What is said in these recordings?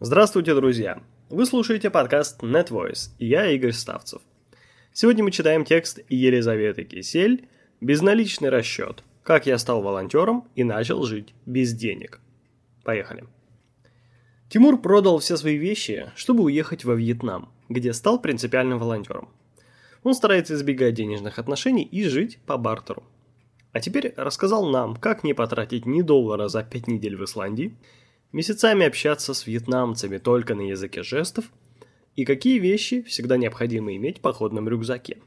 Здравствуйте, друзья! Вы слушаете подкаст NetVoice, и я Игорь Ставцев. Сегодня мы читаем текст Елизаветы Кисель «Безналичный расчет. Как я стал волонтером и начал жить без денег». Поехали. Тимур продал все свои вещи, чтобы уехать во Вьетнам, где стал принципиальным волонтером. Он старается избегать денежных отношений и жить по бартеру. А теперь рассказал нам, как не потратить ни доллара за 5 недель в Исландии – месяцами общаться с вьетнамцами только на языке жестов и какие вещи всегда необходимо иметь в походном рюкзаке.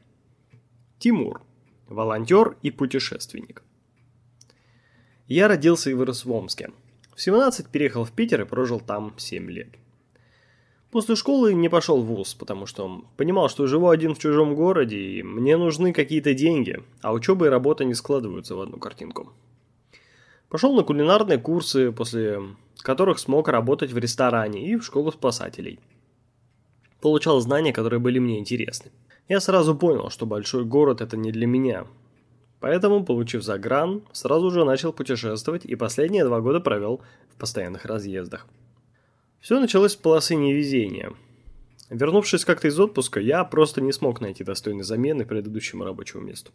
Тимур. Волонтер и путешественник. Я родился и вырос в Омске. В 17 переехал в Питер и прожил там 7 лет. После школы не пошел в ВУЗ, потому что понимал, что живу один в чужом городе, и мне нужны какие-то деньги, а учеба и работа не складываются в одну картинку. Пошел на кулинарные курсы, после которых смог работать в ресторане и в школу спасателей. Получал знания, которые были мне интересны. Я сразу понял, что большой город это не для меня. Поэтому, получив загран, сразу же начал путешествовать и последние два года провел в постоянных разъездах. Все началось с полосы невезения. Вернувшись как-то из отпуска, я просто не смог найти достойной замены предыдущему рабочему месту.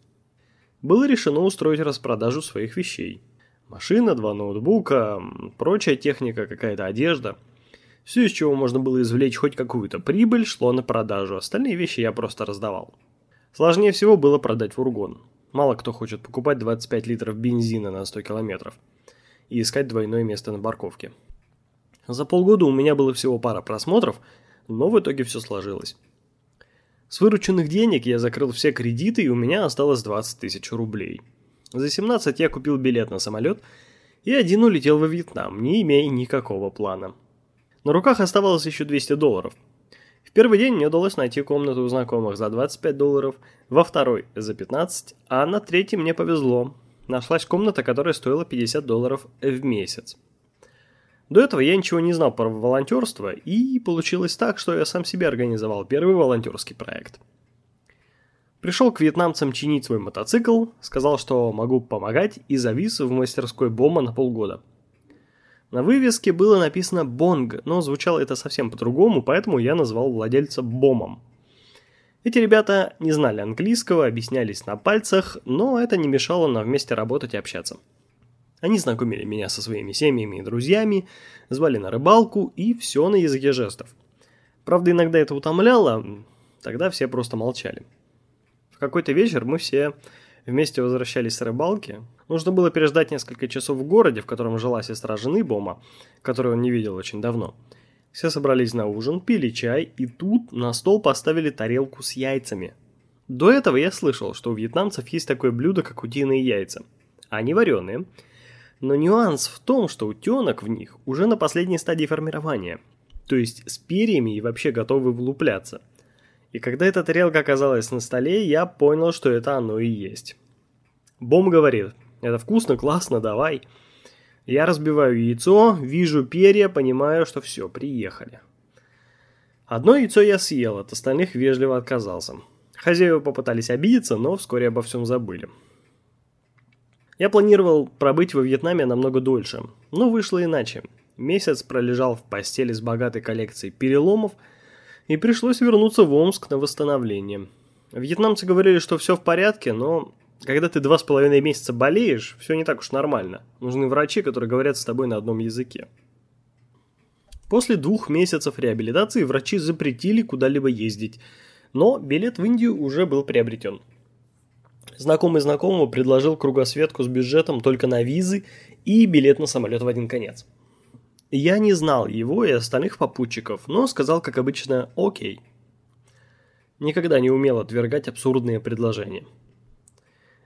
Было решено устроить распродажу своих вещей – Машина, два ноутбука, прочая техника, какая-то одежда. Все, из чего можно было извлечь хоть какую-то прибыль, шло на продажу, остальные вещи я просто раздавал. Сложнее всего было продать фургон. Мало кто хочет покупать 25 литров бензина на 100 километров и искать двойное место на парковке. За полгода у меня было всего пара просмотров, но в итоге все сложилось. С вырученных денег я закрыл все кредиты и у меня осталось 20 тысяч рублей – за 17 я купил билет на самолет и один улетел во Вьетнам, не имея никакого плана. На руках оставалось еще 200 долларов. В первый день мне удалось найти комнату у знакомых за 25 долларов, во второй за 15, а на третий мне повезло. Нашлась комната, которая стоила 50 долларов в месяц. До этого я ничего не знал про волонтерство, и получилось так, что я сам себе организовал первый волонтерский проект – Пришел к вьетнамцам чинить свой мотоцикл, сказал, что могу помогать и завис в мастерской Бома на полгода. На вывеске было написано «Бонг», но звучало это совсем по-другому, поэтому я назвал владельца Бомом. Эти ребята не знали английского, объяснялись на пальцах, но это не мешало нам вместе работать и общаться. Они знакомили меня со своими семьями и друзьями, звали на рыбалку и все на языке жестов. Правда, иногда это утомляло, тогда все просто молчали. В какой-то вечер мы все вместе возвращались с рыбалки. Нужно было переждать несколько часов в городе, в котором жила сестра жены Бома, которую он не видел очень давно. Все собрались на ужин, пили чай, и тут на стол поставили тарелку с яйцами. До этого я слышал, что у вьетнамцев есть такое блюдо, как утиные яйца. Они вареные. Но нюанс в том, что утенок в них уже на последней стадии формирования. То есть с перьями и вообще готовы вылупляться – и когда эта тарелка оказалась на столе, я понял, что это оно и есть. Бом говорит, это вкусно, классно, давай. Я разбиваю яйцо, вижу перья, понимаю, что все, приехали. Одно яйцо я съел, от остальных вежливо отказался. Хозяева попытались обидеться, но вскоре обо всем забыли. Я планировал пробыть во Вьетнаме намного дольше, но вышло иначе. Месяц пролежал в постели с богатой коллекцией переломов – и пришлось вернуться в Омск на восстановление. Вьетнамцы говорили, что все в порядке, но когда ты два с половиной месяца болеешь, все не так уж нормально. Нужны врачи, которые говорят с тобой на одном языке. После двух месяцев реабилитации врачи запретили куда-либо ездить, но билет в Индию уже был приобретен. Знакомый знакомому предложил кругосветку с бюджетом только на визы и билет на самолет в один конец. Я не знал его и остальных попутчиков, но сказал, как обычно, «Окей». Никогда не умел отвергать абсурдные предложения.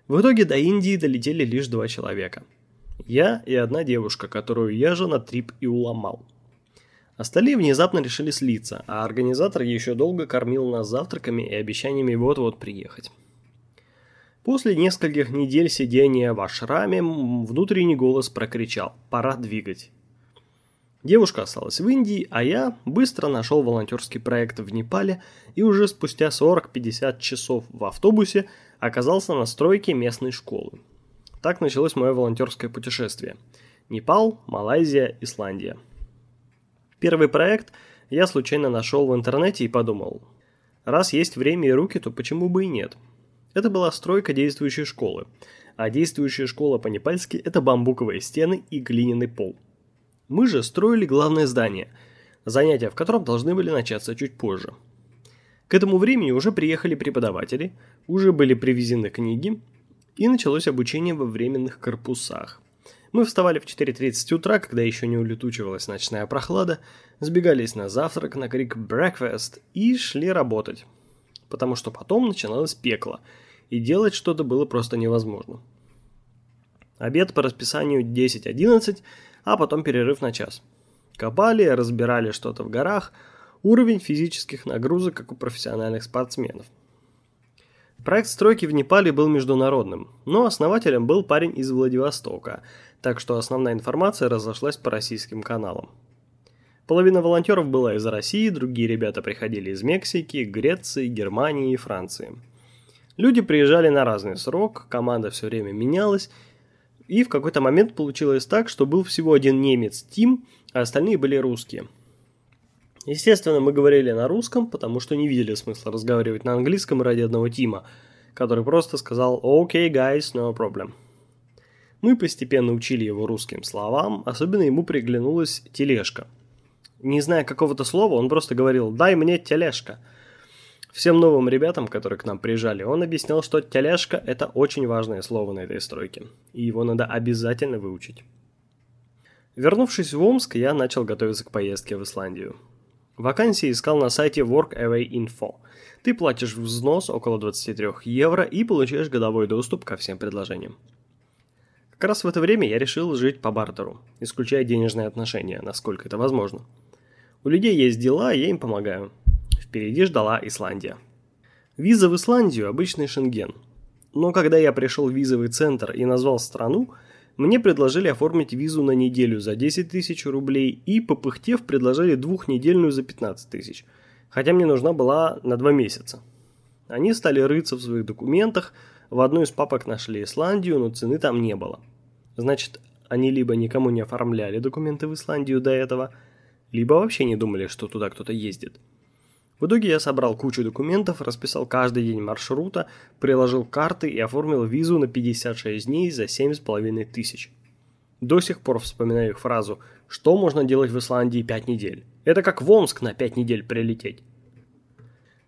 В итоге до Индии долетели лишь два человека. Я и одна девушка, которую я же на трип и уломал. Остальные внезапно решили слиться, а организатор еще долго кормил нас завтраками и обещаниями вот-вот приехать. После нескольких недель сидения в ашраме внутренний голос прокричал «Пора двигать». Девушка осталась в Индии, а я быстро нашел волонтерский проект в Непале и уже спустя 40-50 часов в автобусе оказался на стройке местной школы. Так началось мое волонтерское путешествие. Непал, Малайзия, Исландия. Первый проект я случайно нашел в интернете и подумал, раз есть время и руки, то почему бы и нет? Это была стройка действующей школы, а действующая школа по-непальски – это бамбуковые стены и глиняный пол. Мы же строили главное здание, занятия в котором должны были начаться чуть позже. К этому времени уже приехали преподаватели, уже были привезены книги, и началось обучение во временных корпусах. Мы вставали в 4.30 утра, когда еще не улетучивалась ночная прохлада, сбегались на завтрак на крик «breakfast» и шли работать. Потому что потом начиналось пекло, и делать что-то было просто невозможно. Обед по расписанию 10-11, а потом перерыв на час. Копали, разбирали что-то в горах, уровень физических нагрузок, как у профессиональных спортсменов – Проект стройки в Непале был международным, но основателем был парень из Владивостока, так что основная информация разошлась по российским каналам. Половина волонтеров была из России, другие ребята приходили из Мексики, Греции, Германии и Франции. Люди приезжали на разный срок, команда все время менялась, и в какой-то момент получилось так, что был всего один немец Тим, а остальные были русские. Естественно, мы говорили на русском, потому что не видели смысла разговаривать на английском ради одного Тима, который просто сказал «Okay, guys, no problem». Мы постепенно учили его русским словам, особенно ему приглянулась тележка. Не зная какого-то слова, он просто говорил «дай мне тележка». Всем новым ребятам, которые к нам приезжали, он объяснял, что тележка – это очень важное слово на этой стройке, и его надо обязательно выучить. Вернувшись в Омск, я начал готовиться к поездке в Исландию. Вакансии искал на сайте WorkAway. Ты платишь взнос около 23 евро и получаешь годовой доступ ко всем предложениям. Как раз в это время я решил жить по бартеру, исключая денежные отношения, насколько это возможно. У людей есть дела, я им помогаю. Впереди ждала Исландия. Виза в Исландию – обычный шенген. Но когда я пришел в визовый центр и назвал страну, мне предложили оформить визу на неделю за 10 тысяч рублей и, попыхтев, предложили двухнедельную за 15 тысяч, хотя мне нужна была на два месяца. Они стали рыться в своих документах, в одной из папок нашли Исландию, но цены там не было. Значит, они либо никому не оформляли документы в Исландию до этого, либо вообще не думали, что туда кто-то ездит. В итоге я собрал кучу документов, расписал каждый день маршрута, приложил карты и оформил визу на 56 дней за 7,5 тысяч. До сих пор вспоминаю их фразу «Что можно делать в Исландии 5 недель?» Это как в Омск на 5 недель прилететь.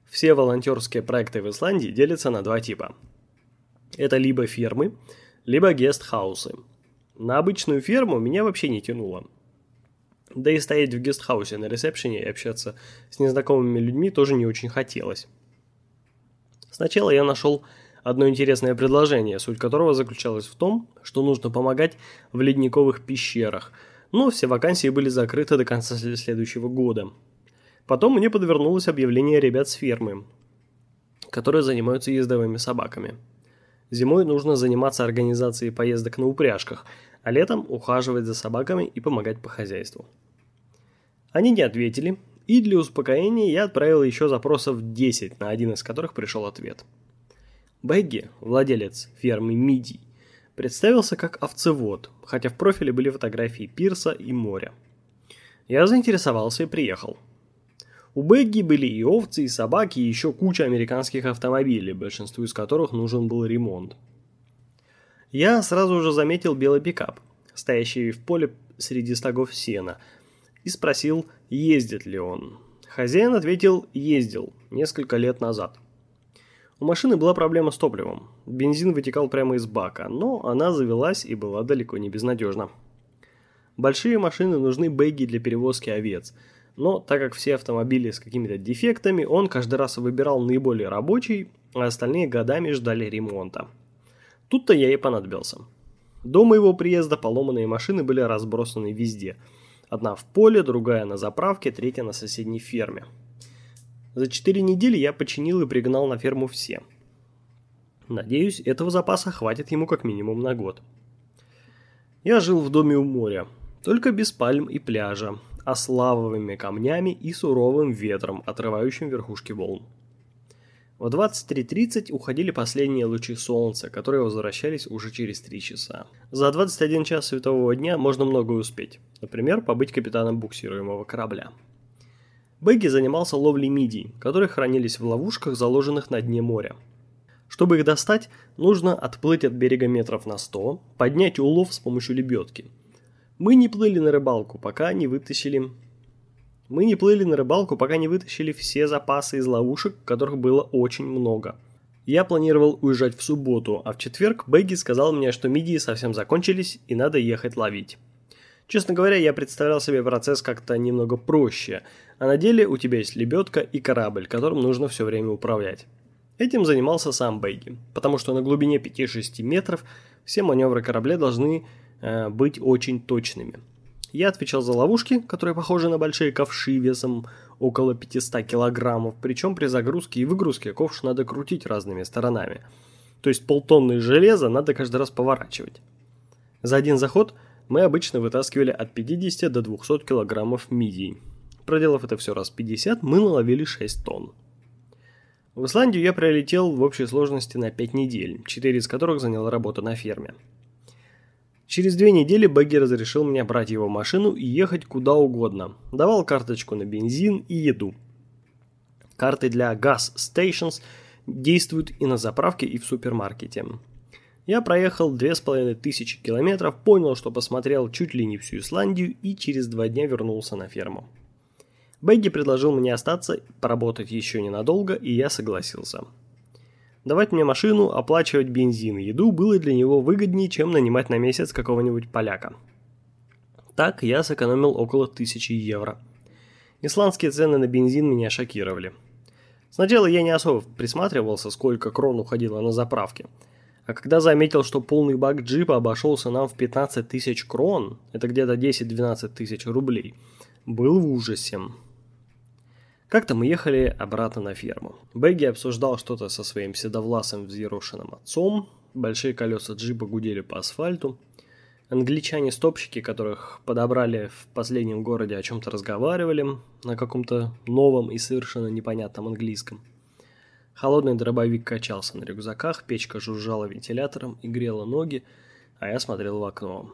Все волонтерские проекты в Исландии делятся на два типа. Это либо фермы, либо гестхаусы. На обычную ферму меня вообще не тянуло. Да и стоять в гестхаусе на ресепшене и общаться с незнакомыми людьми тоже не очень хотелось. Сначала я нашел одно интересное предложение, суть которого заключалась в том, что нужно помогать в ледниковых пещерах, но все вакансии были закрыты до конца следующего года. Потом мне подвернулось объявление ребят с фермы, которые занимаются ездовыми собаками. Зимой нужно заниматься организацией поездок на упряжках, а летом ухаживать за собаками и помогать по хозяйству. Они не ответили, и для успокоения я отправил еще запросов 10, на один из которых пришел ответ. Бэгги, владелец фермы Миди, представился как овцевод, хотя в профиле были фотографии пирса и моря. Я заинтересовался и приехал. У Бэгги были и овцы, и собаки, и еще куча американских автомобилей, большинству из которых нужен был ремонт. Я сразу же заметил белый пикап, стоящий в поле среди стогов сена – и спросил, ездит ли он. Хозяин ответил, ездил, несколько лет назад. У машины была проблема с топливом. Бензин вытекал прямо из бака, но она завелась и была далеко не безнадежна. Большие машины нужны бэги для перевозки овец, но так как все автомобили с какими-то дефектами, он каждый раз выбирал наиболее рабочий, а остальные годами ждали ремонта. Тут-то я и понадобился. До моего приезда поломанные машины были разбросаны везде – Одна в поле, другая на заправке, третья на соседней ферме. За четыре недели я починил и пригнал на ферму все. Надеюсь, этого запаса хватит ему как минимум на год. Я жил в доме у моря, только без пальм и пляжа, а с лавовыми камнями и суровым ветром, отрывающим верхушки волн. В 23.30 уходили последние лучи солнца, которые возвращались уже через 3 часа. За 21 час светового дня можно многое успеть. Например, побыть капитаном буксируемого корабля. Бэгги занимался ловлей мидий, которые хранились в ловушках, заложенных на дне моря. Чтобы их достать, нужно отплыть от берега метров на 100, поднять улов с помощью лебедки. Мы не плыли на рыбалку, пока не вытащили мы не плыли на рыбалку, пока не вытащили все запасы из ловушек, которых было очень много. Я планировал уезжать в субботу, а в четверг Бэгги сказал мне, что мидии совсем закончились и надо ехать ловить. Честно говоря, я представлял себе процесс как-то немного проще, а на деле у тебя есть лебедка и корабль, которым нужно все время управлять. Этим занимался сам Бейги, потому что на глубине 5-6 метров все маневры корабля должны э, быть очень точными – я отвечал за ловушки, которые похожи на большие ковши весом около 500 килограммов, причем при загрузке и выгрузке ковш надо крутить разными сторонами. То есть полтонны железа надо каждый раз поворачивать. За один заход мы обычно вытаскивали от 50 до 200 килограммов мидий. Проделав это все раз 50, мы наловили 6 тонн. В Исландию я прилетел в общей сложности на 5 недель, 4 из которых заняла работа на ферме. Через две недели Багги разрешил мне брать его машину и ехать куда угодно. Давал карточку на бензин и еду. Карты для Gas Stations действуют и на заправке, и в супермаркете. Я проехал две с половиной тысячи километров, понял, что посмотрел чуть ли не всю Исландию и через два дня вернулся на ферму. Бэгги предложил мне остаться, поработать еще ненадолго, и я согласился. Давать мне машину, оплачивать бензин и еду было для него выгоднее, чем нанимать на месяц какого-нибудь поляка. Так я сэкономил около тысячи евро. Исландские цены на бензин меня шокировали. Сначала я не особо присматривался, сколько крон уходило на заправке. А когда заметил, что полный бак джипа обошелся нам в 15 тысяч крон, это где-то 10-12 тысяч рублей, был в ужасе. Как-то мы ехали обратно на ферму. Бэгги обсуждал что-то со своим седовласым взъерошенным отцом, большие колеса джипа гудели по асфальту, англичане-стопщики, которых подобрали в последнем городе, о чем-то разговаривали на каком-то новом и совершенно непонятном английском. Холодный дробовик качался на рюкзаках, печка жужжала вентилятором и грела ноги, а я смотрел в окно.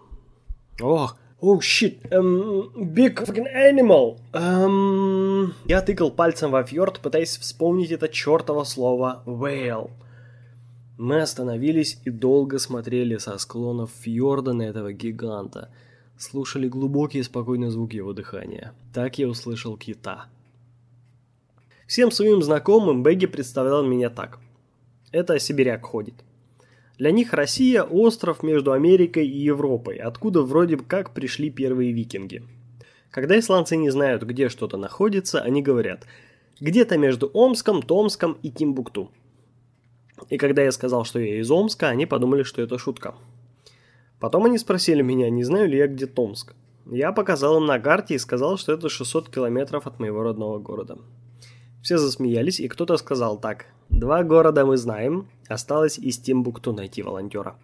«Ох, Oh shit, um, big fucking animal. Um... Я тыкал пальцем во фьорд, пытаясь вспомнить это чертово слово whale. Мы остановились и долго смотрели со склонов фьорда на этого гиганта. Слушали глубокий и спокойный звук его дыхания. Так я услышал кита. Всем своим знакомым Бэгги представлял меня так. Это сибиряк ходит. Для них Россия – остров между Америкой и Европой, откуда вроде как пришли первые викинги. Когда исландцы не знают, где что-то находится, они говорят «где-то между Омском, Томском и Тимбукту». И когда я сказал, что я из Омска, они подумали, что это шутка. Потом они спросили меня, не знаю ли я, где Томск. Я показал им на карте и сказал, что это 600 километров от моего родного города. Все засмеялись, и кто-то сказал так. Два города мы знаем, осталось из Тимбукту найти волонтера.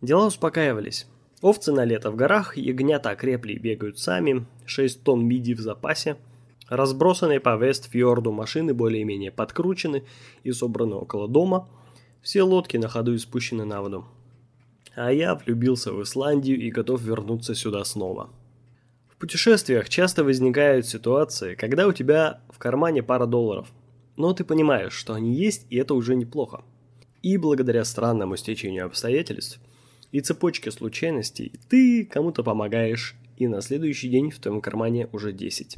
Дела успокаивались. Овцы на лето в горах, ягнята окрепли и бегают сами, 6 тонн миди в запасе, разбросанные по Вестфьорду машины более-менее подкручены и собраны около дома, все лодки на ходу и спущены на воду. А я влюбился в Исландию и готов вернуться сюда снова путешествиях часто возникают ситуации, когда у тебя в кармане пара долларов, но ты понимаешь, что они есть, и это уже неплохо. И благодаря странному стечению обстоятельств и цепочке случайностей ты кому-то помогаешь, и на следующий день в твоем кармане уже 10.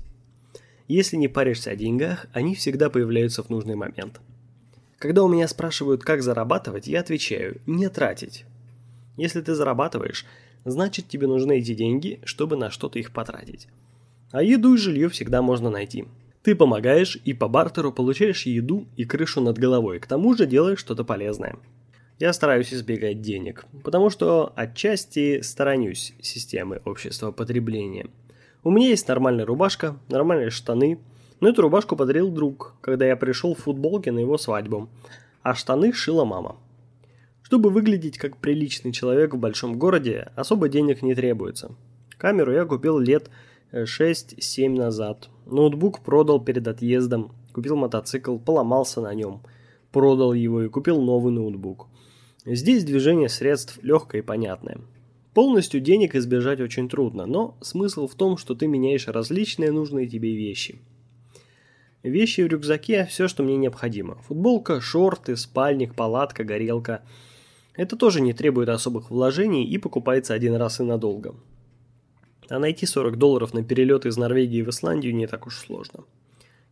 Если не паришься о деньгах, они всегда появляются в нужный момент. Когда у меня спрашивают, как зарабатывать, я отвечаю – не тратить. Если ты зарабатываешь, значит тебе нужны эти деньги, чтобы на что-то их потратить. А еду и жилье всегда можно найти. Ты помогаешь и по бартеру получаешь еду и крышу над головой, к тому же делаешь что-то полезное. Я стараюсь избегать денег, потому что отчасти сторонюсь системы общества потребления. У меня есть нормальная рубашка, нормальные штаны, но эту рубашку подарил друг, когда я пришел в футболке на его свадьбу, а штаны шила мама. Чтобы выглядеть как приличный человек в большом городе, особо денег не требуется. Камеру я купил лет 6-7 назад. Ноутбук продал перед отъездом. Купил мотоцикл, поломался на нем. продал его и купил новый ноутбук. Здесь движение средств легкое и понятное. Полностью денег избежать очень трудно, но смысл в том, что ты меняешь различные нужные тебе вещи. Вещи в рюкзаке – все, что мне необходимо. Футболка, шорты, спальник, палатка, горелка. Это тоже не требует особых вложений и покупается один раз и надолго. А найти 40 долларов на перелет из Норвегии в Исландию не так уж сложно.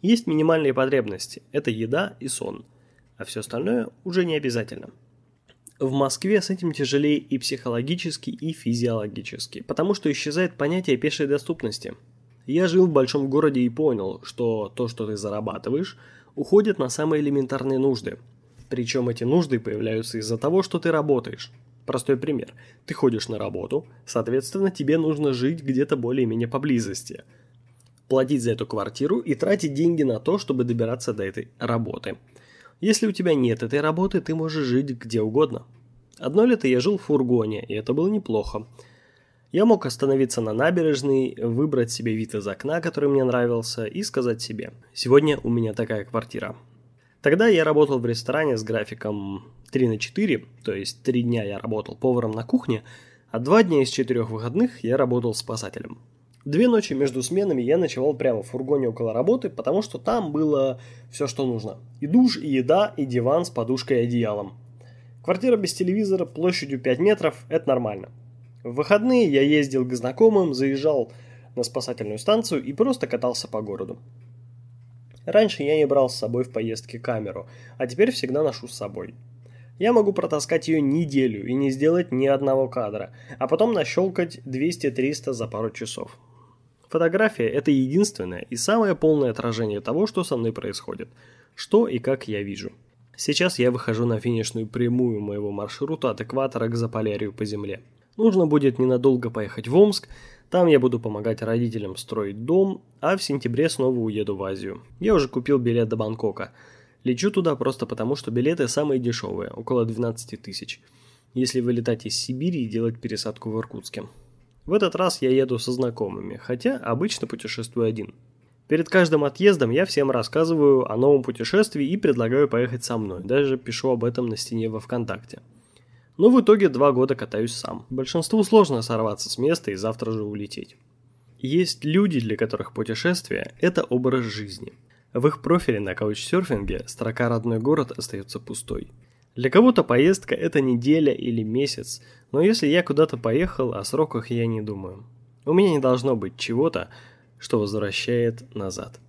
Есть минимальные потребности – это еда и сон, а все остальное уже не обязательно. В Москве с этим тяжелее и психологически, и физиологически, потому что исчезает понятие пешей доступности. Я жил в большом городе и понял, что то, что ты зарабатываешь, уходит на самые элементарные нужды. Причем эти нужды появляются из-за того, что ты работаешь. Простой пример. Ты ходишь на работу, соответственно, тебе нужно жить где-то более-менее поблизости. Платить за эту квартиру и тратить деньги на то, чтобы добираться до этой работы. Если у тебя нет этой работы, ты можешь жить где угодно. Одно лето я жил в фургоне, и это было неплохо. Я мог остановиться на набережной, выбрать себе вид из окна, который мне нравился, и сказать себе «Сегодня у меня такая квартира». Тогда я работал в ресторане с графиком 3 на 4, то есть 3 дня я работал поваром на кухне, а 2 дня из 4 выходных я работал спасателем. Две ночи между сменами я ночевал прямо в фургоне около работы, потому что там было все, что нужно. И душ, и еда, и диван с подушкой и одеялом. Квартира без телевизора площадью 5 метров – это нормально. В выходные я ездил к знакомым, заезжал на спасательную станцию и просто катался по городу. Раньше я не брал с собой в поездке камеру, а теперь всегда ношу с собой. Я могу протаскать ее неделю и не сделать ни одного кадра, а потом нащелкать 200-300 за пару часов. Фотография – это единственное и самое полное отражение того, что со мной происходит, что и как я вижу. Сейчас я выхожу на финишную прямую моего маршрута от экватора к Заполярью по земле. Нужно будет ненадолго поехать в Омск, там я буду помогать родителям строить дом, а в сентябре снова уеду в Азию. Я уже купил билет до Бангкока. Лечу туда просто потому, что билеты самые дешевые, около 12 тысяч. Если вылетать из Сибири и делать пересадку в Иркутске. В этот раз я еду со знакомыми, хотя обычно путешествую один. Перед каждым отъездом я всем рассказываю о новом путешествии и предлагаю поехать со мной, даже пишу об этом на стене во ВКонтакте. Но в итоге два года катаюсь сам. Большинству сложно сорваться с места и завтра же улететь. Есть люди, для которых путешествие – это образ жизни. В их профиле на каучсерфинге строка «Родной город» остается пустой. Для кого-то поездка – это неделя или месяц, но если я куда-то поехал, о сроках я не думаю. У меня не должно быть чего-то, что возвращает назад.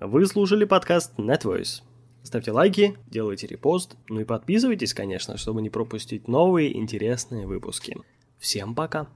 Вы слушали подкаст NetVoice. Ставьте лайки, делайте репост, ну и подписывайтесь, конечно, чтобы не пропустить новые интересные выпуски. Всем пока!